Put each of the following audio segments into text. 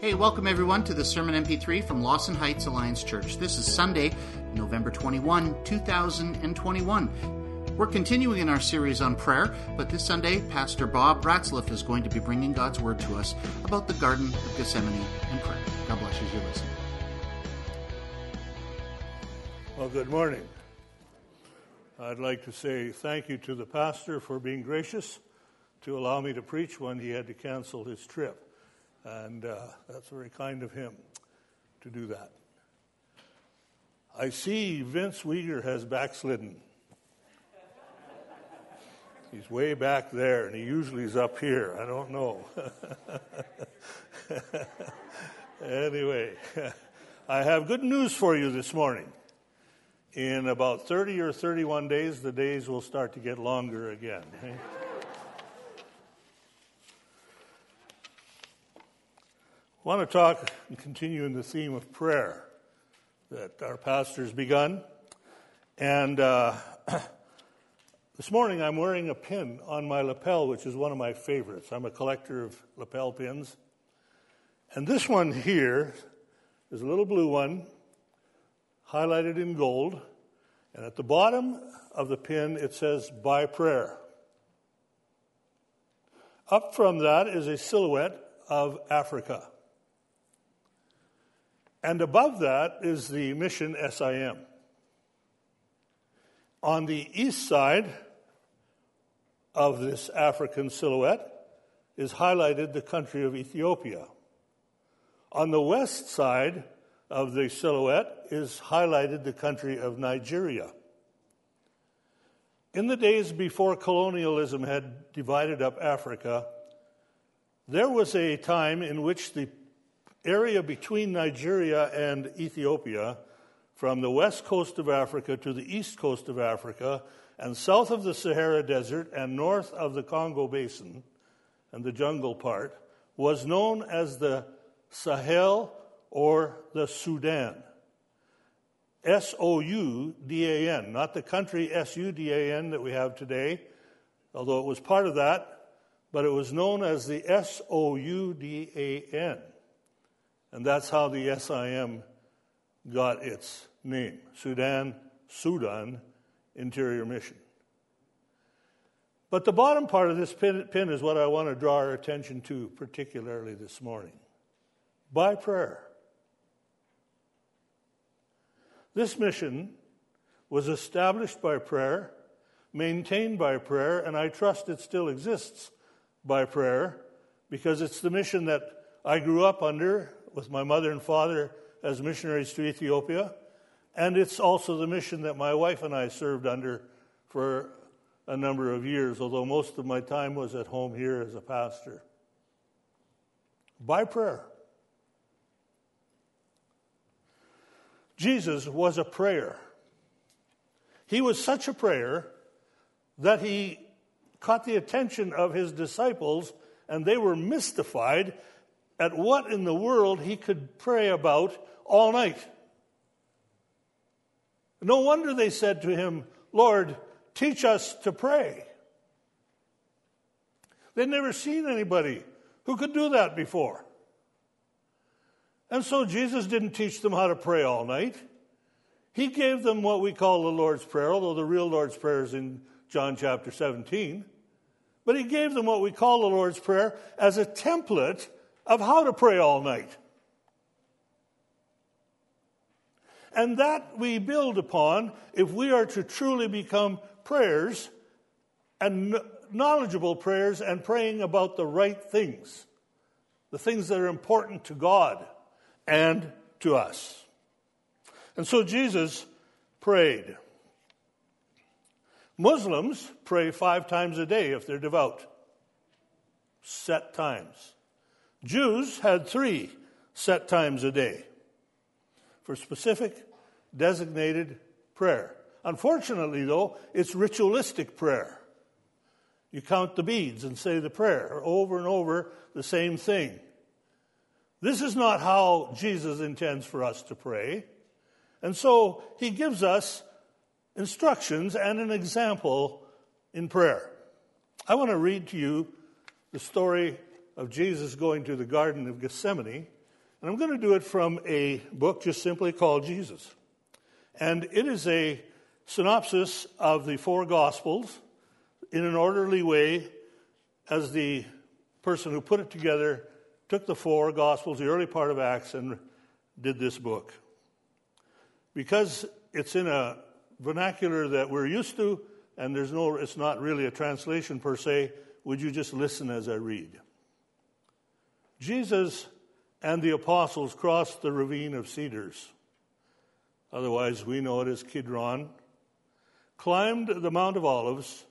Hey, welcome everyone to the Sermon MP3 from Lawson Heights Alliance Church. This is Sunday, November 21, 2021. We're continuing in our series on prayer, but this Sunday, Pastor Bob Ratzliff is going to be bringing God's Word to us about the Garden of Gethsemane and prayer. God bless you as you listen. Well, good morning. I'd like to say thank you to the pastor for being gracious to allow me to preach when he had to cancel his trip. And uh, that's very kind of him to do that. I see Vince Weger has backslidden. He's way back there, and he usually is up here. I don't know. anyway, I have good news for you this morning. In about 30 or 31 days, the days will start to get longer again. I want to talk and continue in the theme of prayer that our pastor's begun. And uh, this morning I'm wearing a pin on my lapel, which is one of my favorites. I'm a collector of lapel pins. And this one here is a little blue one, highlighted in gold. And at the bottom of the pin, it says, by prayer. Up from that is a silhouette of Africa. And above that is the mission SIM. On the east side of this African silhouette is highlighted the country of Ethiopia. On the west side of the silhouette is highlighted the country of Nigeria. In the days before colonialism had divided up Africa, there was a time in which the area between Nigeria and Ethiopia, from the west coast of Africa to the east coast of Africa, and south of the Sahara Desert and north of the Congo Basin and the jungle part, was known as the Sahel or the Sudan. S O U D A N, not the country S U D A N that we have today, although it was part of that, but it was known as the S O U D A N. And that's how the SIM got its name Sudan, Sudan Interior Mission. But the bottom part of this pin, pin, is what I want to draw our attention to, particularly this morning. By prayer. This mission was established by prayer, maintained by prayer, and I trust it still exists by prayer because it's the mission that I grew up under with my mother and father as missionaries to Ethiopia. And it's also the mission that my wife and I served under for a number of years, although most of my time was at home here as a pastor. By prayer. Jesus was a prayer. He was such a prayer that he caught the attention of his disciples, and they were mystified at what in the world he could pray about all night. No wonder they said to him, Lord, teach us to pray. They'd never seen anybody who could do that before. And so Jesus didn't teach them how to pray all night. He gave them what we call the Lord's Prayer, although the real Lord's Prayer is in John chapter 17. But he gave them what we call the Lord's Prayer as a template of how to pray all night. And that we build upon if we are to truly become prayers and knowledgeable prayers and praying about the right things, the things that are important to God and to us. And so Jesus prayed. Muslims pray five times a day if they're devout, set times. Jews had three set times a day for specific designated prayer. Unfortunately, though, it's ritualistic prayer. You count the beads and say the prayer over and over, the same thing. This is not how Jesus intends for us to pray. And so he gives us instructions and an example in prayer. I want to read to you the story of Jesus going to the Garden of Gethsemane And I'm going to do it from a book just simply called Jesus. And it is a synopsis of the four Gospels in an orderly way as the person who put it together took the four Gospels, the early part of Acts, and did this book. Because it's in a vernacular that we're used to, and there's no, it's not really a translation per se, would you just listen as I read? Jesus and the apostles crossed the ravine of cedars, otherwise we know it as Kidron, climbed the Mount of Olives,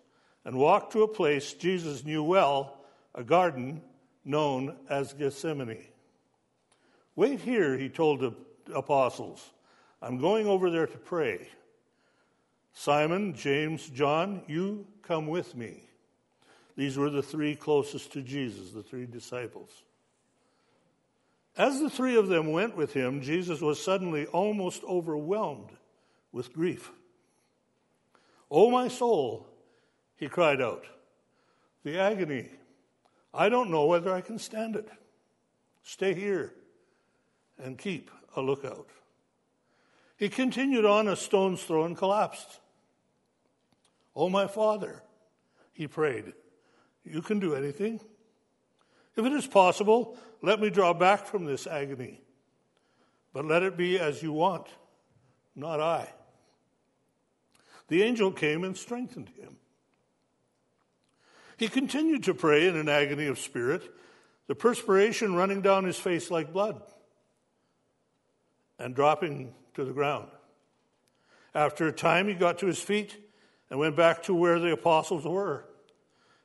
and walked to a place Jesus knew well, a garden known as Gethsemane. Wait here, he told the apostles. I'm going over there to pray. Simon, James, John, you come with me. These were the three closest to Jesus, the three disciples. As the three of them went with him, Jesus was suddenly almost overwhelmed with grief. Oh, my soul, he cried out, the agony. I don't know whether I can stand it. Stay here and keep a lookout. He continued on a stone's throw and collapsed. Oh, my Father, he prayed, you can do anything. If it is possible, let me draw back from this agony. But let it be as you want, not I. The angel came and strengthened him. He continued to pray in an agony of spirit, the perspiration running down his face like blood and dropping to the ground. After a time, he got to his feet and went back to where the apostles were.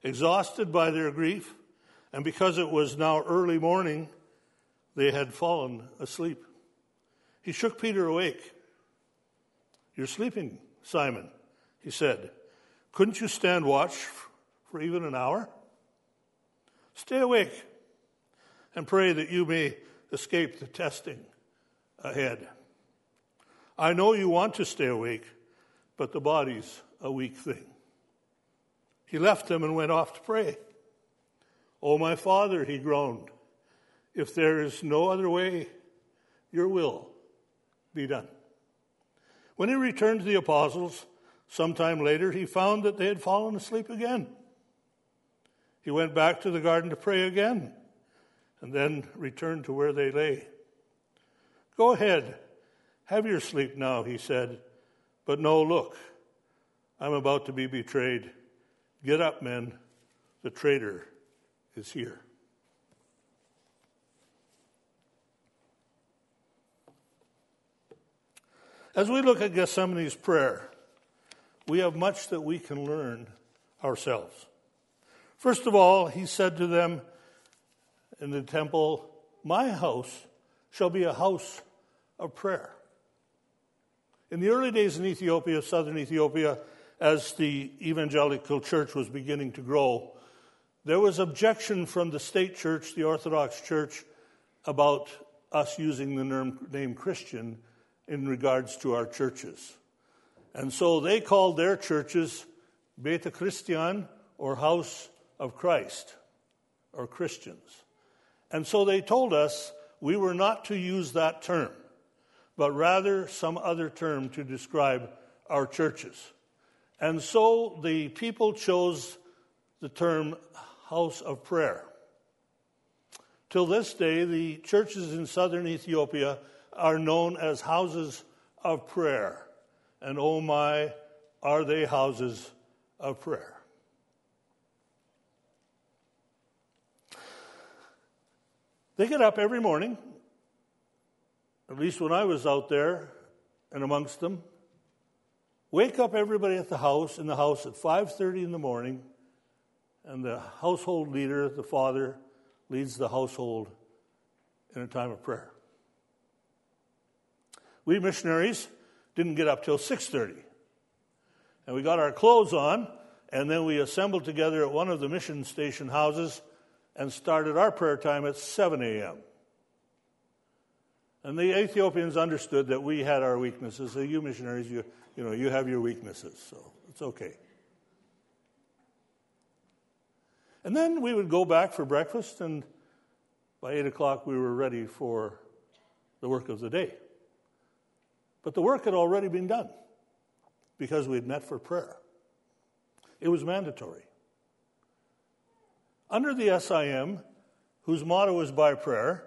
Exhausted by their grief, and because it was now early morning, they had fallen asleep. He shook Peter awake. You're sleeping, Simon, he said. Couldn't you stand watch for even an hour? Stay awake and pray that you may escape the testing ahead. I know you want to stay awake, but the body's a weak thing. He left them and went off to pray. Oh, my Father, he groaned, if there is no other way, your will be done. When he returned to the apostles, sometime later, he found that they had fallen asleep again. He went back to the garden to pray again and then returned to where they lay. Go ahead, have your sleep now, he said. But no, look, I'm about to be betrayed. Get up, men. The traitor is here. As we look at Gethsemane's prayer, we have much that we can learn ourselves. First of all, he said to them in the temple, My house shall be a house of prayer. In the early days in Ethiopia, southern Ethiopia, as the evangelical church was beginning to grow, there was objection from the state church, the Orthodox Church, about us using the name Christian in regards to our churches. And so they called their churches Beta Christian or House of Christ or Christians. And so they told us we were not to use that term, but rather some other term to describe our churches. And so the people chose the term house of prayer. Till this day, the churches in southern Ethiopia are known as houses of prayer. And oh my, are they houses of prayer? They get up every morning, at least when I was out there and amongst them, wake up everybody at the house in the house at 5:30 in the morning and the household leader, the father, leads the household in a time of prayer. We missionaries didn't get up till 6:30. And we got our clothes on and then we assembled together at one of the mission station houses and started our prayer time at 7 a.m. And the Ethiopians understood that we had our weaknesses. So you missionaries, you, you know, you have your weaknesses, so it's okay. And then we would go back for breakfast, and by 8 o'clock we were ready for the work of the day. But the work had already been done because we had met for prayer. It was mandatory. Under the SIM, whose motto is by prayer,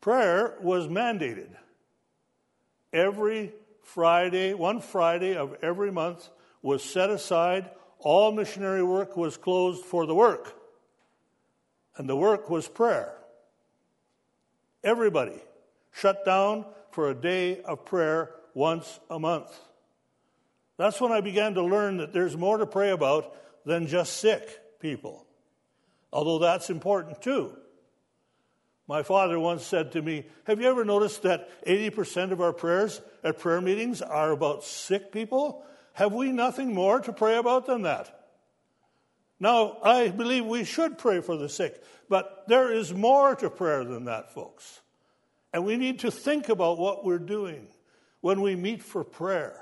prayer was mandated. Every Friday, one Friday of every month, was set aside. All missionary work was closed for the work. And the work was prayer. Everybody shut down for a day of prayer once a month. That's when I began to learn that there's more to pray about than just sick people, although that's important too. My father once said to me, Have you ever noticed that 80% of our prayers at prayer meetings are about sick people? Have we nothing more to pray about than that? Now, I believe we should pray for the sick, but there is more to prayer than that, folks. And we need to think about what we're doing when we meet for prayer.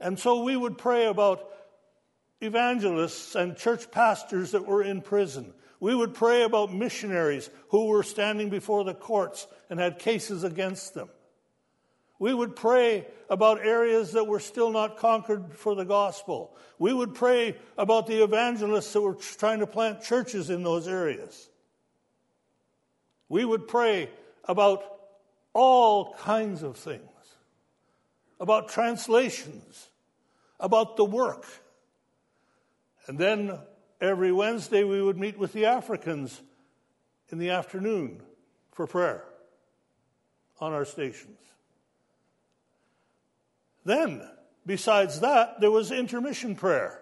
And so we would pray about evangelists and church pastors that were in prison. We would pray about missionaries who were standing before the courts and had cases against them. We would pray about areas that were still not conquered for the gospel. We would pray about the evangelists that were trying to plant churches in those areas. We would pray about all kinds of things, about translations, about the work. And then every Wednesday we would meet with the Africans in the afternoon for prayer on our stations. Then, besides that, there was intermission prayer,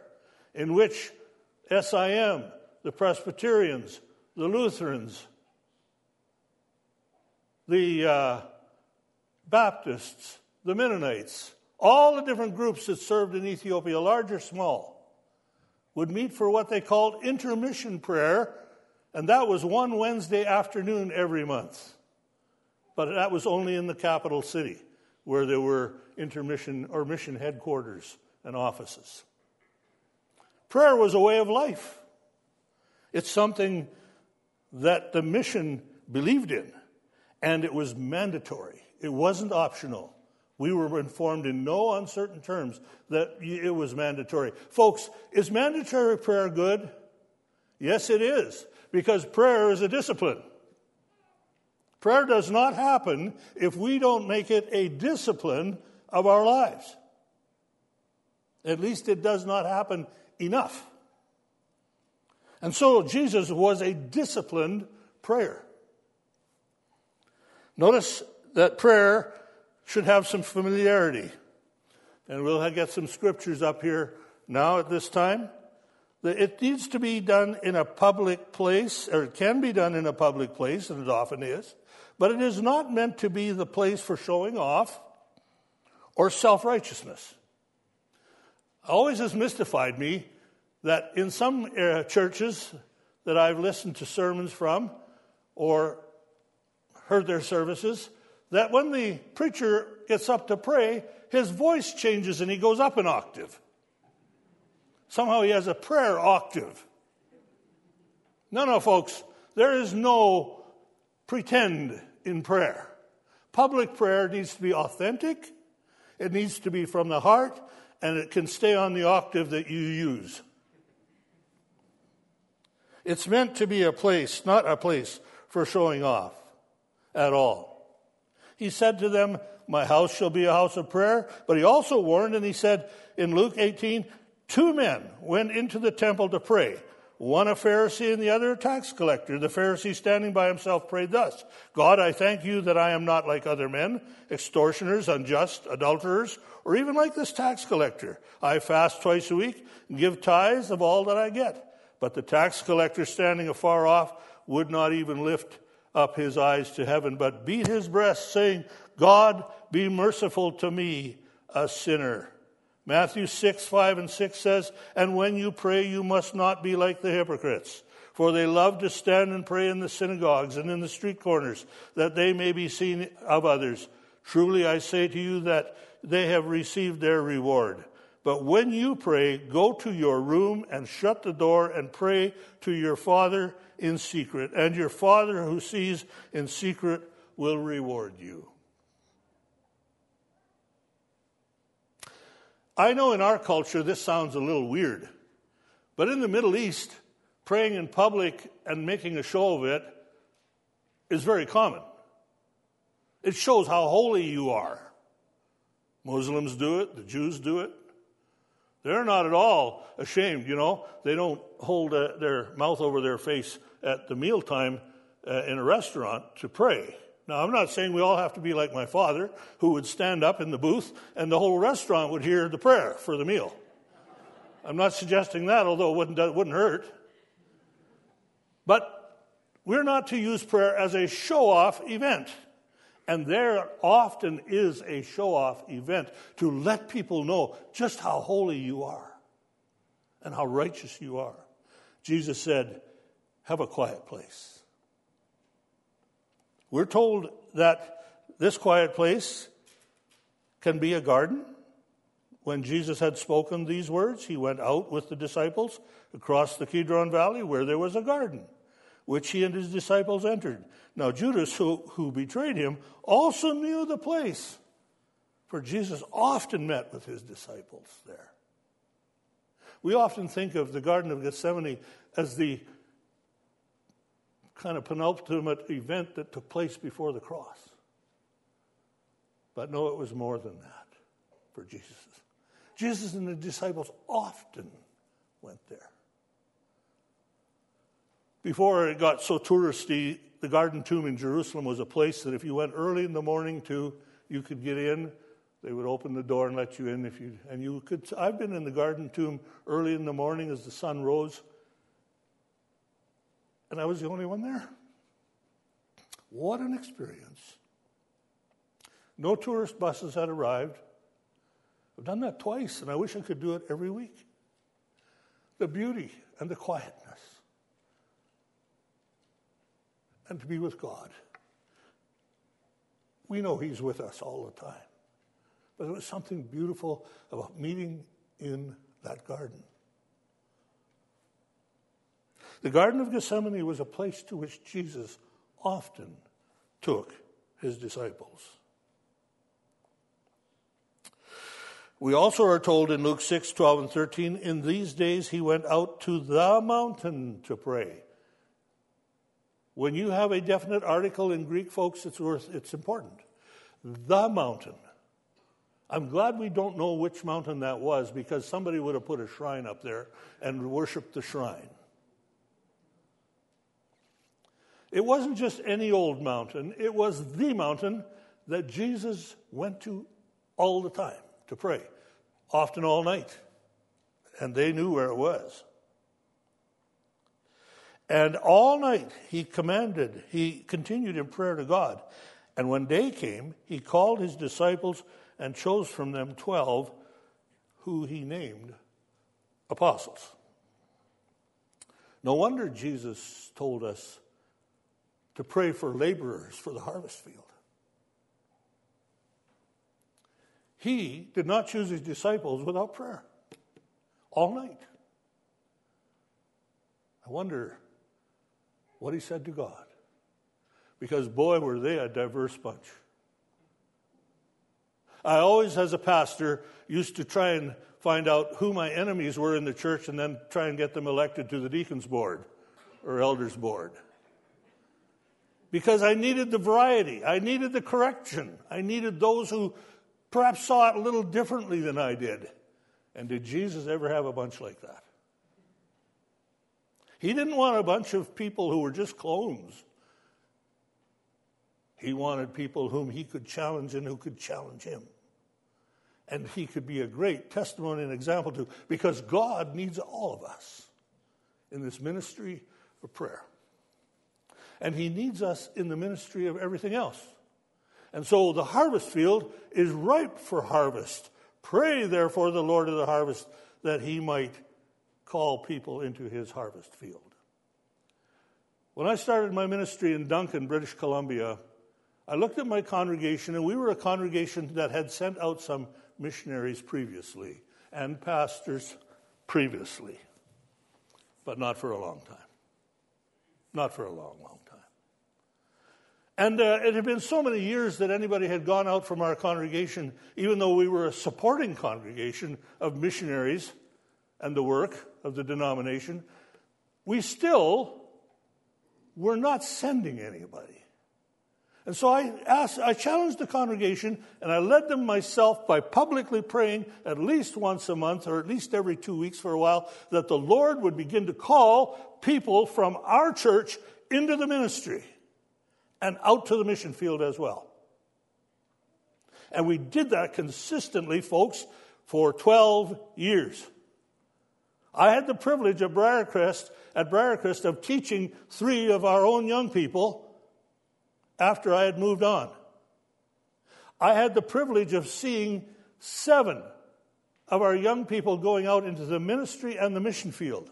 in which SIM, the Presbyterians, the Lutherans, the uh, Baptists, the Mennonites, all the different groups that served in Ethiopia, large or small, would meet for what they called intermission prayer, and that was one Wednesday afternoon every month. But that was only in the capital city, where there were intermission or mission headquarters and offices. Prayer was a way of life. It's something that the mission believed in, and it was mandatory. It wasn't optional. We were informed in no uncertain terms that it was mandatory. Folks, is mandatory prayer good? Yes, it is, because prayer is a discipline. Prayer does not happen if we don't make it a discipline of our lives. At least it does not happen enough. And so Jesus was a disciplined prayer. Notice that prayer should have some familiarity. And we'll get some scriptures up here now at this time. It needs to be done in a public place, or it can be done in a public place, and it often is, but it is not meant to be the place for showing off or self righteousness. Always has mystified me that in some uh, churches that I've listened to sermons from or heard their services, that when the preacher gets up to pray, his voice changes and he goes up an octave. Somehow he has a prayer octave. No, no, folks, there is no pretend in prayer. Public prayer needs to be authentic, it needs to be from the heart, and it can stay on the octave that you use. It's meant to be a place, not a place for showing off at all. He said to them, My house shall be a house of prayer. But he also warned, and he said in Luke 18, Two men went into the temple to pray, one a Pharisee and the other a tax collector. The Pharisee, standing by himself, prayed thus God, I thank you that I am not like other men, extortioners, unjust, adulterers, or even like this tax collector. I fast twice a week and give tithes of all that I get. But the tax collector, standing afar off, would not even lift up his eyes to heaven, but beat his breast, saying, God, be merciful to me, a sinner. Matthew 6, 5 and 6 says, And when you pray, you must not be like the hypocrites, for they love to stand and pray in the synagogues and in the street corners, that they may be seen of others. Truly I say to you that they have received their reward. But when you pray, go to your room and shut the door and pray to your Father in secret. And your Father who sees in secret will reward you. I know in our culture this sounds a little weird, but in the Middle East, praying in public and making a show of it is very common. It shows how holy you are. Muslims do it, the Jews do it. They're not at all ashamed, you know. They don't hold uh, their mouth over their face at the mealtime uh, in a restaurant to pray. Now, I'm not saying we all have to be like my father, who would stand up in the booth and the whole restaurant would hear the prayer for the meal. I'm not suggesting that, although it wouldn't, it wouldn't hurt. But we're not to use prayer as a show off event. And there often is a show off event to let people know just how holy you are and how righteous you are. Jesus said, Have a quiet place. We're told that this quiet place can be a garden. When Jesus had spoken these words, he went out with the disciples across the Kidron Valley where there was a garden which he and his disciples entered. Now, Judas, who, who betrayed him, also knew the place, for Jesus often met with his disciples there. We often think of the Garden of Gethsemane as the kind of penultimate event that took place before the cross. But no, it was more than that for Jesus. Jesus and the disciples often went there. Before it got so touristy, the Garden Tomb in Jerusalem was a place that if you went early in the morning to, you could get in. They would open the door and let you in if you and you could. I've been in the Garden Tomb early in the morning as the sun rose, and I was the only one there. What an experience! No tourist buses had arrived. I've done that twice, and I wish I could do it every week. The beauty and the quietness and to be with God. We know He's with us all the time. But there was something beautiful about meeting in that garden. The Garden of Gethsemane was a place to which Jesus often took his disciples. We also are told in Luke 6 12 and 13, in these days he went out to the mountain to pray. When you have a definite article in Greek, folks, it's worth it's important. The mountain. I'm glad we don't know which mountain that was because somebody would have put a shrine up there and worshiped the shrine. It wasn't just any old mountain, it was the mountain that Jesus went to all the time to pray, often all night. And they knew where it was. And all night he commanded, he continued in prayer to God. And when day came, he called his disciples and chose from them twelve, who he named apostles. No wonder Jesus told us to pray for laborers for the harvest field. He did not choose his disciples without prayer all night. I wonder what he said to God. Because, boy, were they a diverse bunch. I always, as a pastor, used to try and find out who my enemies were in the church and then try and get them elected to the deacons board or elders board. Because I needed the variety, I needed the correction, I needed those who perhaps saw it a little differently than I did. And did Jesus ever have a bunch like that? He didn't want a bunch of people who were just clones. He wanted people whom he could challenge and who could challenge him. And he could be a great testimony and example to, because God needs all of us in this ministry of prayer. And he needs us in the ministry of everything else. And so the harvest field is ripe for harvest. Pray, therefore, the Lord of the harvest that he might call people into his harvest field. When I started my ministry in Duncan, British Columbia, I looked at my congregation, and we were a congregation that had sent out some missionaries previously and pastors previously, but not for a long time. Not for a long, long time. And uh, it had been so many years that anybody had gone out from our congregation, even though we were a supporting congregation of missionaries and the work of the denomination, we still were not sending anybody. And so I asked, I challenged the congregation and I led them myself by publicly praying at least once a month or at least every two weeks for a while that the Lord would begin to call people from our church into the ministry and out to the mission field as well. And we did that consistently, folks, for 12 years. I had the privilege of Briarcrest, at Briarcrest of teaching three of our own young people after I had moved on. I had the privilege of seeing seven of our young people going out into the ministry and the mission field.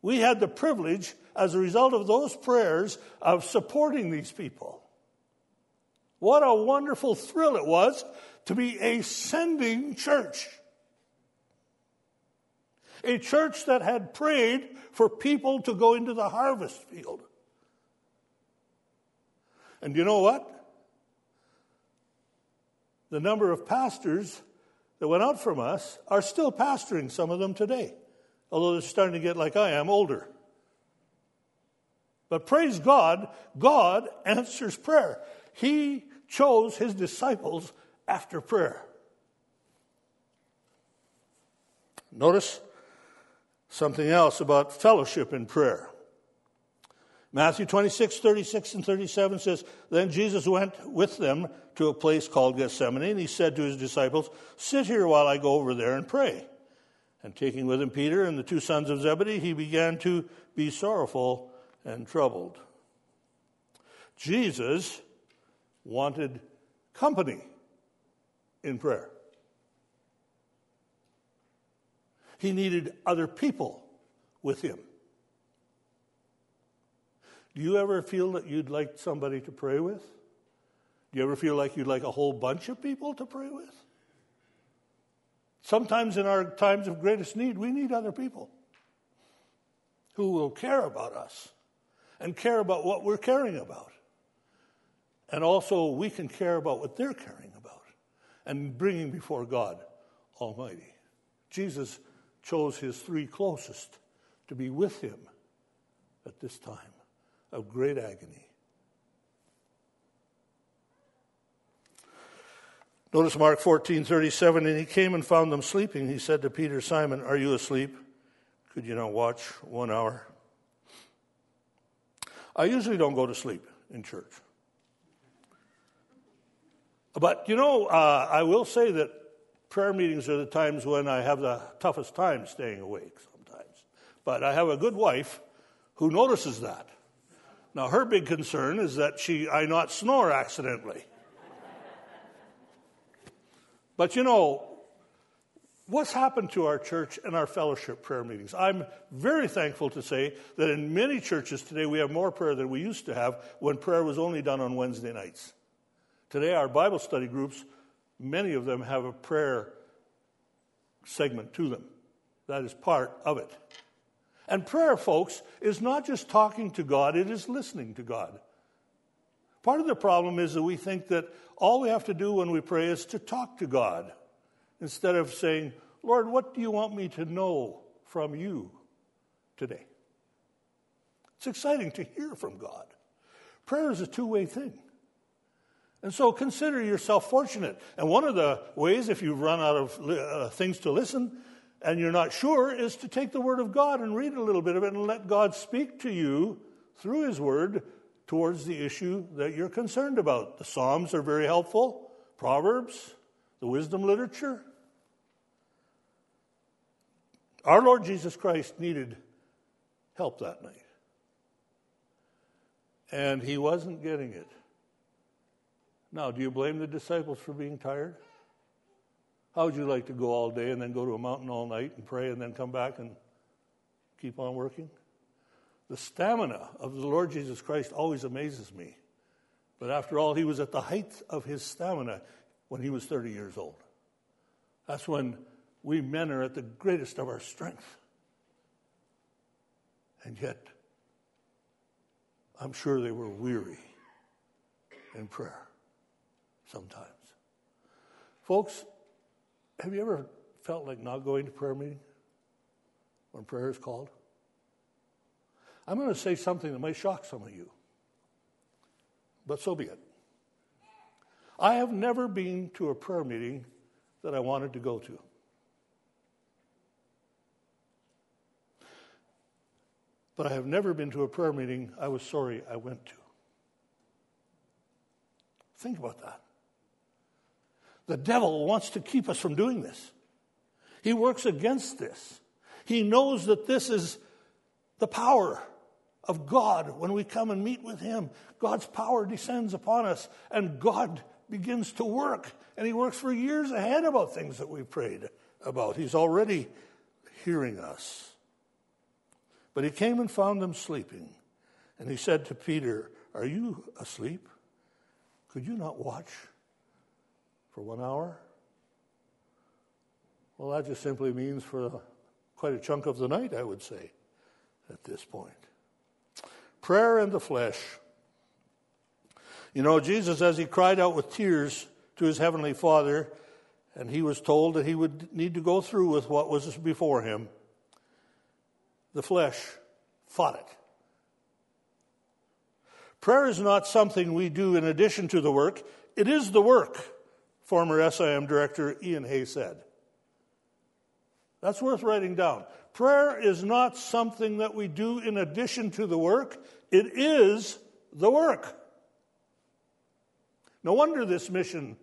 We had the privilege, as a result of those prayers, of supporting these people. What a wonderful thrill it was to be a sending church. A church that had prayed for people to go into the harvest field. And you know what? The number of pastors that went out from us are still pastoring some of them today although they're starting to get like I am, older. But praise God, God answers prayer. He chose his disciples after prayer. Notice something else about fellowship in prayer. Matthew 26, 36, and 37 says, Then Jesus went with them to a place called Gethsemane, and he said to his disciples, Sit here while I go over there and pray. And taking with him Peter and the two sons of Zebedee, he began to be sorrowful and troubled. Jesus wanted company in prayer. He needed other people with him. Do you ever feel that you'd like somebody to pray with? Do you ever feel like you'd like a whole bunch of people to pray with? Sometimes in our times of greatest need, we need other people who will care about us and care about what we're caring about. And also, we can care about what they're caring about and bringing before God Almighty. Jesus chose his three closest to be with him at this time of great agony. Notice Mark 14, 37. And he came and found them sleeping. He said to Peter, Simon, are you asleep? Could you not watch one hour? I usually don't go to sleep in church. But, you know, uh, I will say that prayer meetings are the times when I have the toughest time staying awake sometimes. But I have a good wife who notices that. Now, her big concern is that she, I not snore accidentally. But you know, what's happened to our church and our fellowship prayer meetings? I'm very thankful to say that in many churches today we have more prayer than we used to have when prayer was only done on Wednesday nights. Today, our Bible study groups, many of them have a prayer segment to them. That is part of it. And prayer, folks, is not just talking to God, it is listening to God. Part of the problem is that we think that all we have to do when we pray is to talk to God instead of saying, Lord, what do you want me to know from you today? It's exciting to hear from God. Prayer is a two way thing. And so consider yourself fortunate. And one of the ways, if you've run out of uh, things to listen and you're not sure, is to take the Word of God and read a little bit of it and let God speak to you through His Word towards the issue that you're concerned about. The Psalms are very helpful, Proverbs, the wisdom literature. Our Lord Jesus Christ needed help that night. And he wasn't getting it. Now, do you blame the disciples for being tired? How would you like to go all day and then go to a mountain all night and pray and then come back and keep on working? The stamina of the Lord Jesus Christ always amazes me. But after all, he was at the height of his stamina when he was 30 years old. That's when we men are at the greatest of our strength. And yet, I'm sure they were weary in prayer sometimes. Folks, have you ever felt like not going to prayer meeting when prayer is called? I'm going to say something that might shock some of you, but so be it. I have never been to a prayer meeting that I wanted to go to. But I have never been to a prayer meeting I was sorry I went to. Think about that. The devil wants to keep us from doing this. He works against this. He knows that this is the power of God when we come and meet with Him. God's power descends upon us, and God begins to work. And He works for years ahead about things that we prayed about. He's already hearing us. But He came and found them sleeping. And He said to Peter, Are you asleep? Could you not watch for one hour? Well, that just simply means for quite a chunk of the night, I would say, at this point. Prayer and the flesh. You know, Jesus, as he cried out with tears to his heavenly Father, and he was told that he would need to go through with what was before him, the flesh fought it. Prayer is not something we do in addition to the work, it is the work, former SIM director Ian Hay said. That's worth writing down. Prayer is not something that we do in addition to the work, it is the work. No wonder this mission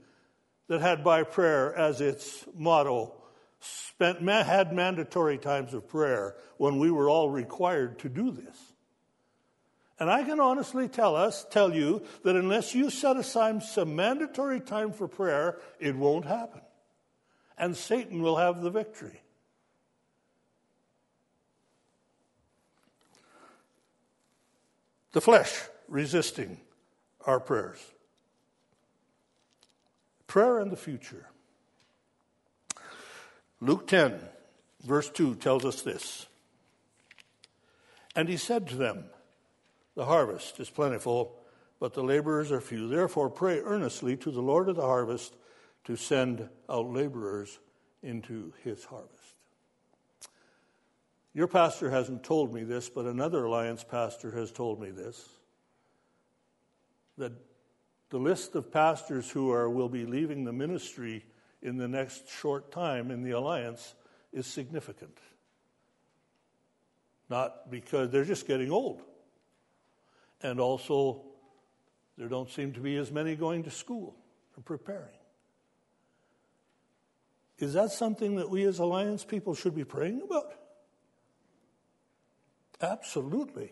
that had by prayer as its motto spent, had mandatory times of prayer when we were all required to do this. And I can honestly tell us, tell you, that unless you set aside some mandatory time for prayer, it won't happen. And Satan will have the victory. The flesh resisting our prayers. Prayer and the future. Luke 10, verse 2 tells us this. And he said to them, the harvest is plentiful, but the laborers are few. Therefore, pray earnestly to the Lord of the harvest to send out laborers into his harvest. Your pastor hasn't told me this, but another Alliance pastor has told me this that the list of pastors who are, will be leaving the ministry in the next short time in the Alliance is significant. Not because they're just getting old and also there don't seem to be as many going to school and preparing. Is that something that we as Alliance people should be praying about? Absolutely.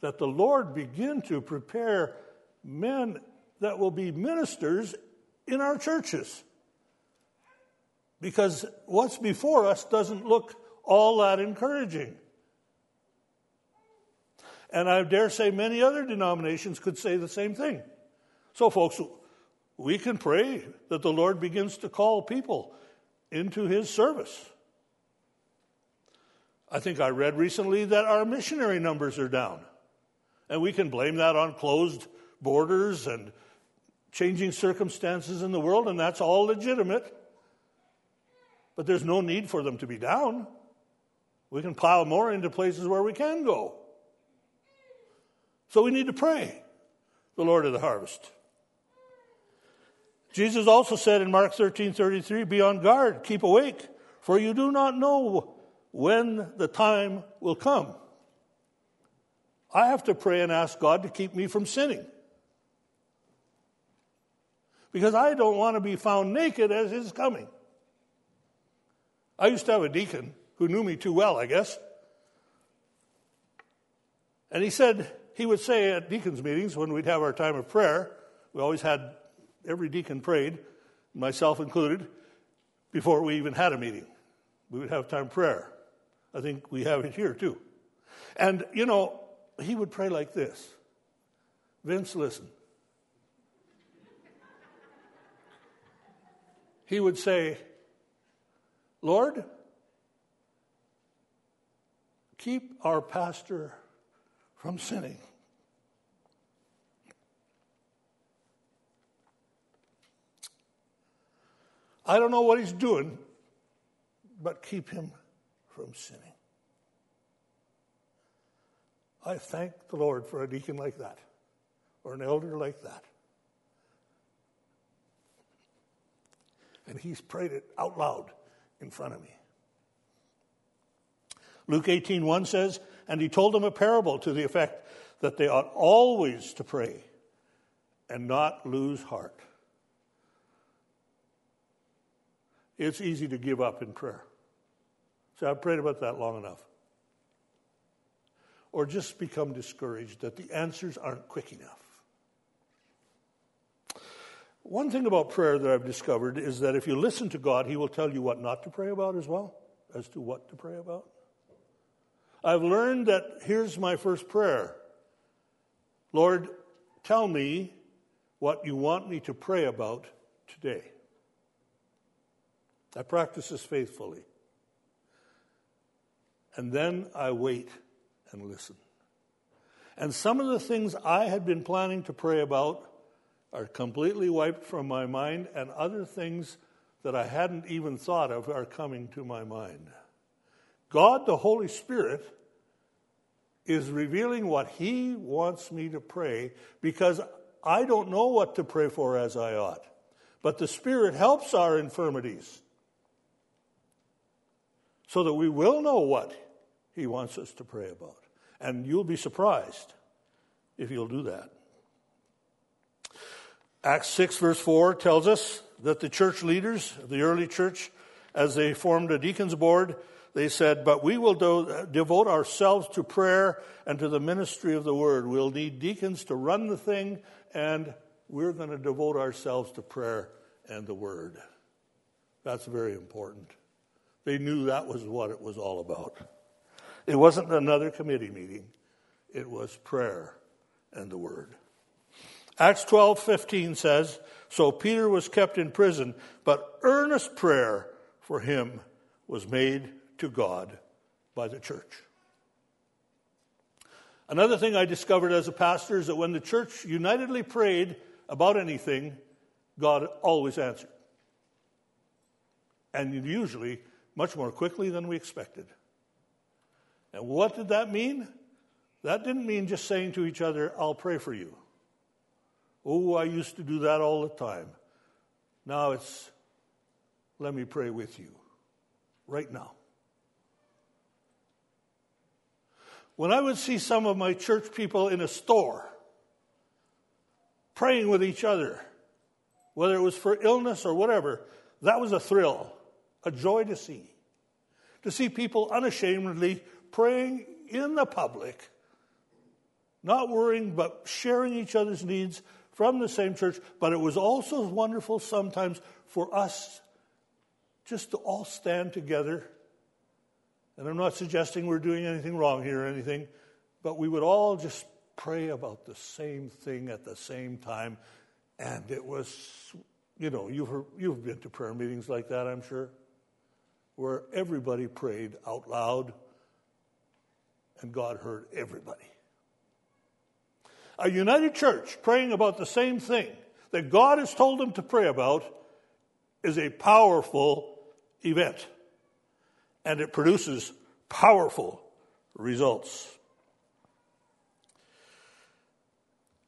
That the Lord begin to prepare men that will be ministers in our churches. Because what's before us doesn't look all that encouraging. And I dare say many other denominations could say the same thing. So, folks, we can pray that the Lord begins to call people into his service. I think I read recently that our missionary numbers are down. And we can blame that on closed borders and changing circumstances in the world, and that's all legitimate. But there's no need for them to be down. We can pile more into places where we can go. So we need to pray, the Lord of the harvest. Jesus also said in Mark 13 33, Be on guard, keep awake, for you do not know when the time will come. I have to pray and ask God to keep me from sinning. Because I don't want to be found naked as His coming. I used to have a deacon who knew me too well, I guess. And he said, he would say at deacons' meetings when we'd have our time of prayer, we always had every deacon prayed, myself included, before we even had a meeting. We would have time prayer. I think we have it here too. And, you know, he would pray like this Vince, listen. He would say, Lord, keep our pastor from sinning. I don't know what he's doing, but keep him from sinning. I thank the Lord for a deacon like that or an elder like that. And he's prayed it out loud in front of me. Luke 18:1 says, "And he told them a parable to the effect that they ought always to pray and not lose heart." It's easy to give up in prayer. So I've prayed about that long enough or just become discouraged that the answers aren't quick enough. One thing about prayer that I've discovered is that if you listen to God, He will tell you what not to pray about as well, as to what to pray about. I've learned that here's my first prayer Lord, tell me what you want me to pray about today. I practice this faithfully. And then I wait and listen. And some of the things I had been planning to pray about are completely wiped from my mind, and other things that I hadn't even thought of are coming to my mind. God, the Holy Spirit, is revealing what He wants me to pray because I don't know what to pray for as I ought. But the Spirit helps our infirmities so that we will know what He wants us to pray about. And you'll be surprised if you'll do that. Acts 6, verse 4 tells us that the church leaders the early church, as they formed a deacon's board, they said, But we will do, devote ourselves to prayer and to the ministry of the word. We'll need deacons to run the thing, and we're going to devote ourselves to prayer and the word. That's very important. They knew that was what it was all about. It wasn't another committee meeting, it was prayer and the word. Acts 12 15 says, So Peter was kept in prison, but earnest prayer for him was made to God by the church. Another thing I discovered as a pastor is that when the church unitedly prayed about anything, God always answered. And usually much more quickly than we expected. And what did that mean? That didn't mean just saying to each other, I'll pray for you. Oh, I used to do that all the time. Now it's, let me pray with you right now. When I would see some of my church people in a store praying with each other, whether it was for illness or whatever, that was a thrill, a joy to see. To see people unashamedly praying in the public, not worrying, but sharing each other's needs from the same church. But it was also wonderful sometimes for us just to all stand together. And I'm not suggesting we're doing anything wrong here or anything, but we would all just pray about the same thing at the same time. And it was, you know, you've, heard, you've been to prayer meetings like that, I'm sure, where everybody prayed out loud and God heard everybody. A united church praying about the same thing that God has told them to pray about is a powerful event, and it produces powerful results.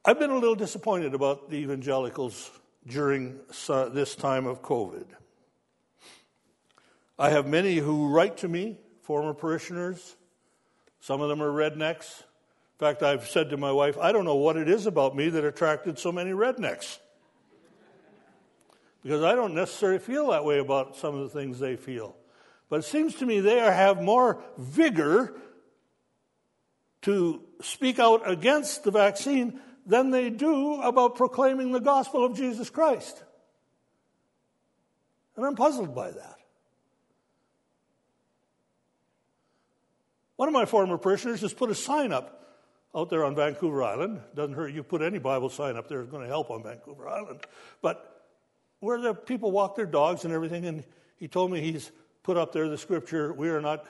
I've been a little disappointed about the evangelicals during this time of COVID. I have many who write to me, former parishioners, some of them are rednecks. In fact, I've said to my wife, I don't know what it is about me that attracted so many rednecks. Because I don't necessarily feel that way about some of the things they feel. But it seems to me they have more vigor to speak out against the vaccine than they do about proclaiming the gospel of Jesus Christ. And I'm puzzled by that. One of my former parishioners just put a sign up out there on Vancouver Island. Doesn't hurt you put any Bible sign up there, it's going to help on Vancouver Island. But where the people walk their dogs and everything, and he told me he's put up there the scripture, we are not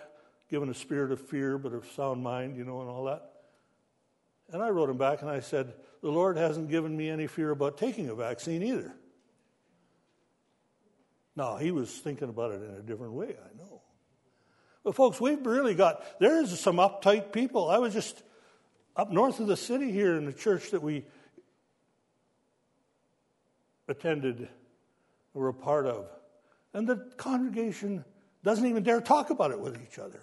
given a spirit of fear, but of sound mind, you know, and all that. And I wrote him back and I said, The Lord hasn't given me any fear about taking a vaccine either. No, he was thinking about it in a different way, I know. But, folks, we've really got, there's some uptight people. I was just up north of the city here in the church that we attended, were a part of. And the congregation doesn't even dare talk about it with each other.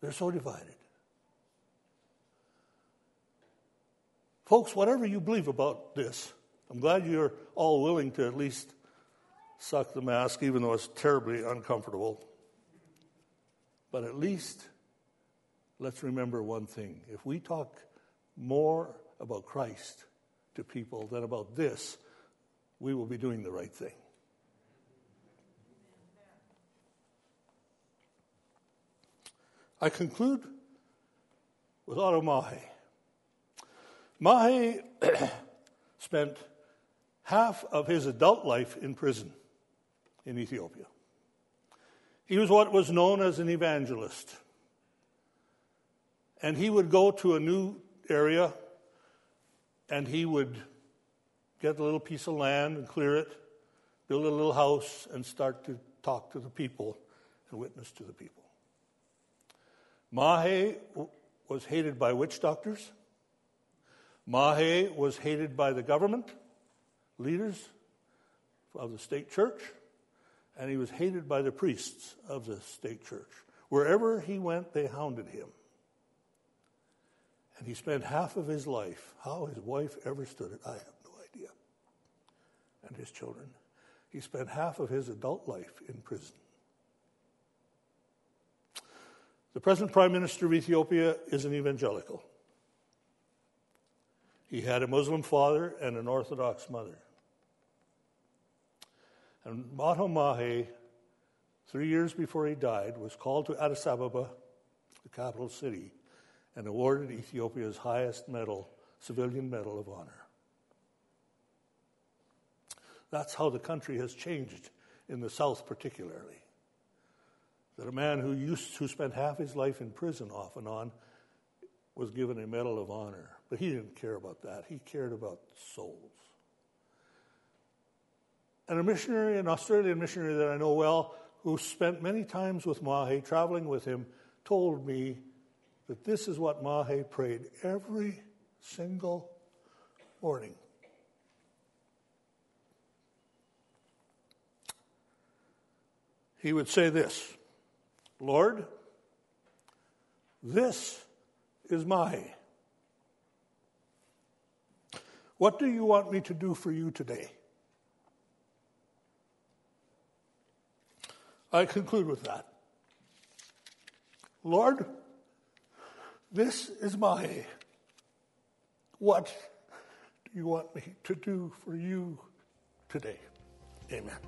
They're so divided. Folks, whatever you believe about this, I'm glad you're all willing to at least suck the mask, even though it's terribly uncomfortable. But at least let's remember one thing. If we talk more about Christ to people than about this, we will be doing the right thing. I conclude with Otto Mahe. Mahe spent half of his adult life in prison in Ethiopia. He was what was known as an evangelist. And he would go to a new area and he would get a little piece of land and clear it, build a little house, and start to talk to the people and witness to the people. Mahe was hated by witch doctors. Mahe was hated by the government, leaders of the state church, and he was hated by the priests of the state church. Wherever he went, they hounded him. And he spent half of his life, how his wife ever stood it, I have no idea, and his children. He spent half of his adult life in prison. The present Prime Minister of Ethiopia is an evangelical. He had a Muslim father and an Orthodox mother. And Mahe, three years before he died, was called to Addis Ababa, the capital city, and awarded Ethiopia's highest medal, civilian medal of honor. That's how the country has changed in the South, particularly that a man who used who spent half his life in prison off and on was given a medal of honor. But he didn't care about that. He cared about souls. And a missionary, an Australian missionary that I know well, who spent many times with Mahe, traveling with him, told me that this is what Mahe prayed every single morning. He would say this Lord, this is my. What do you want me to do for you today? I conclude with that. Lord, this is my. What do you want me to do for you today? Amen.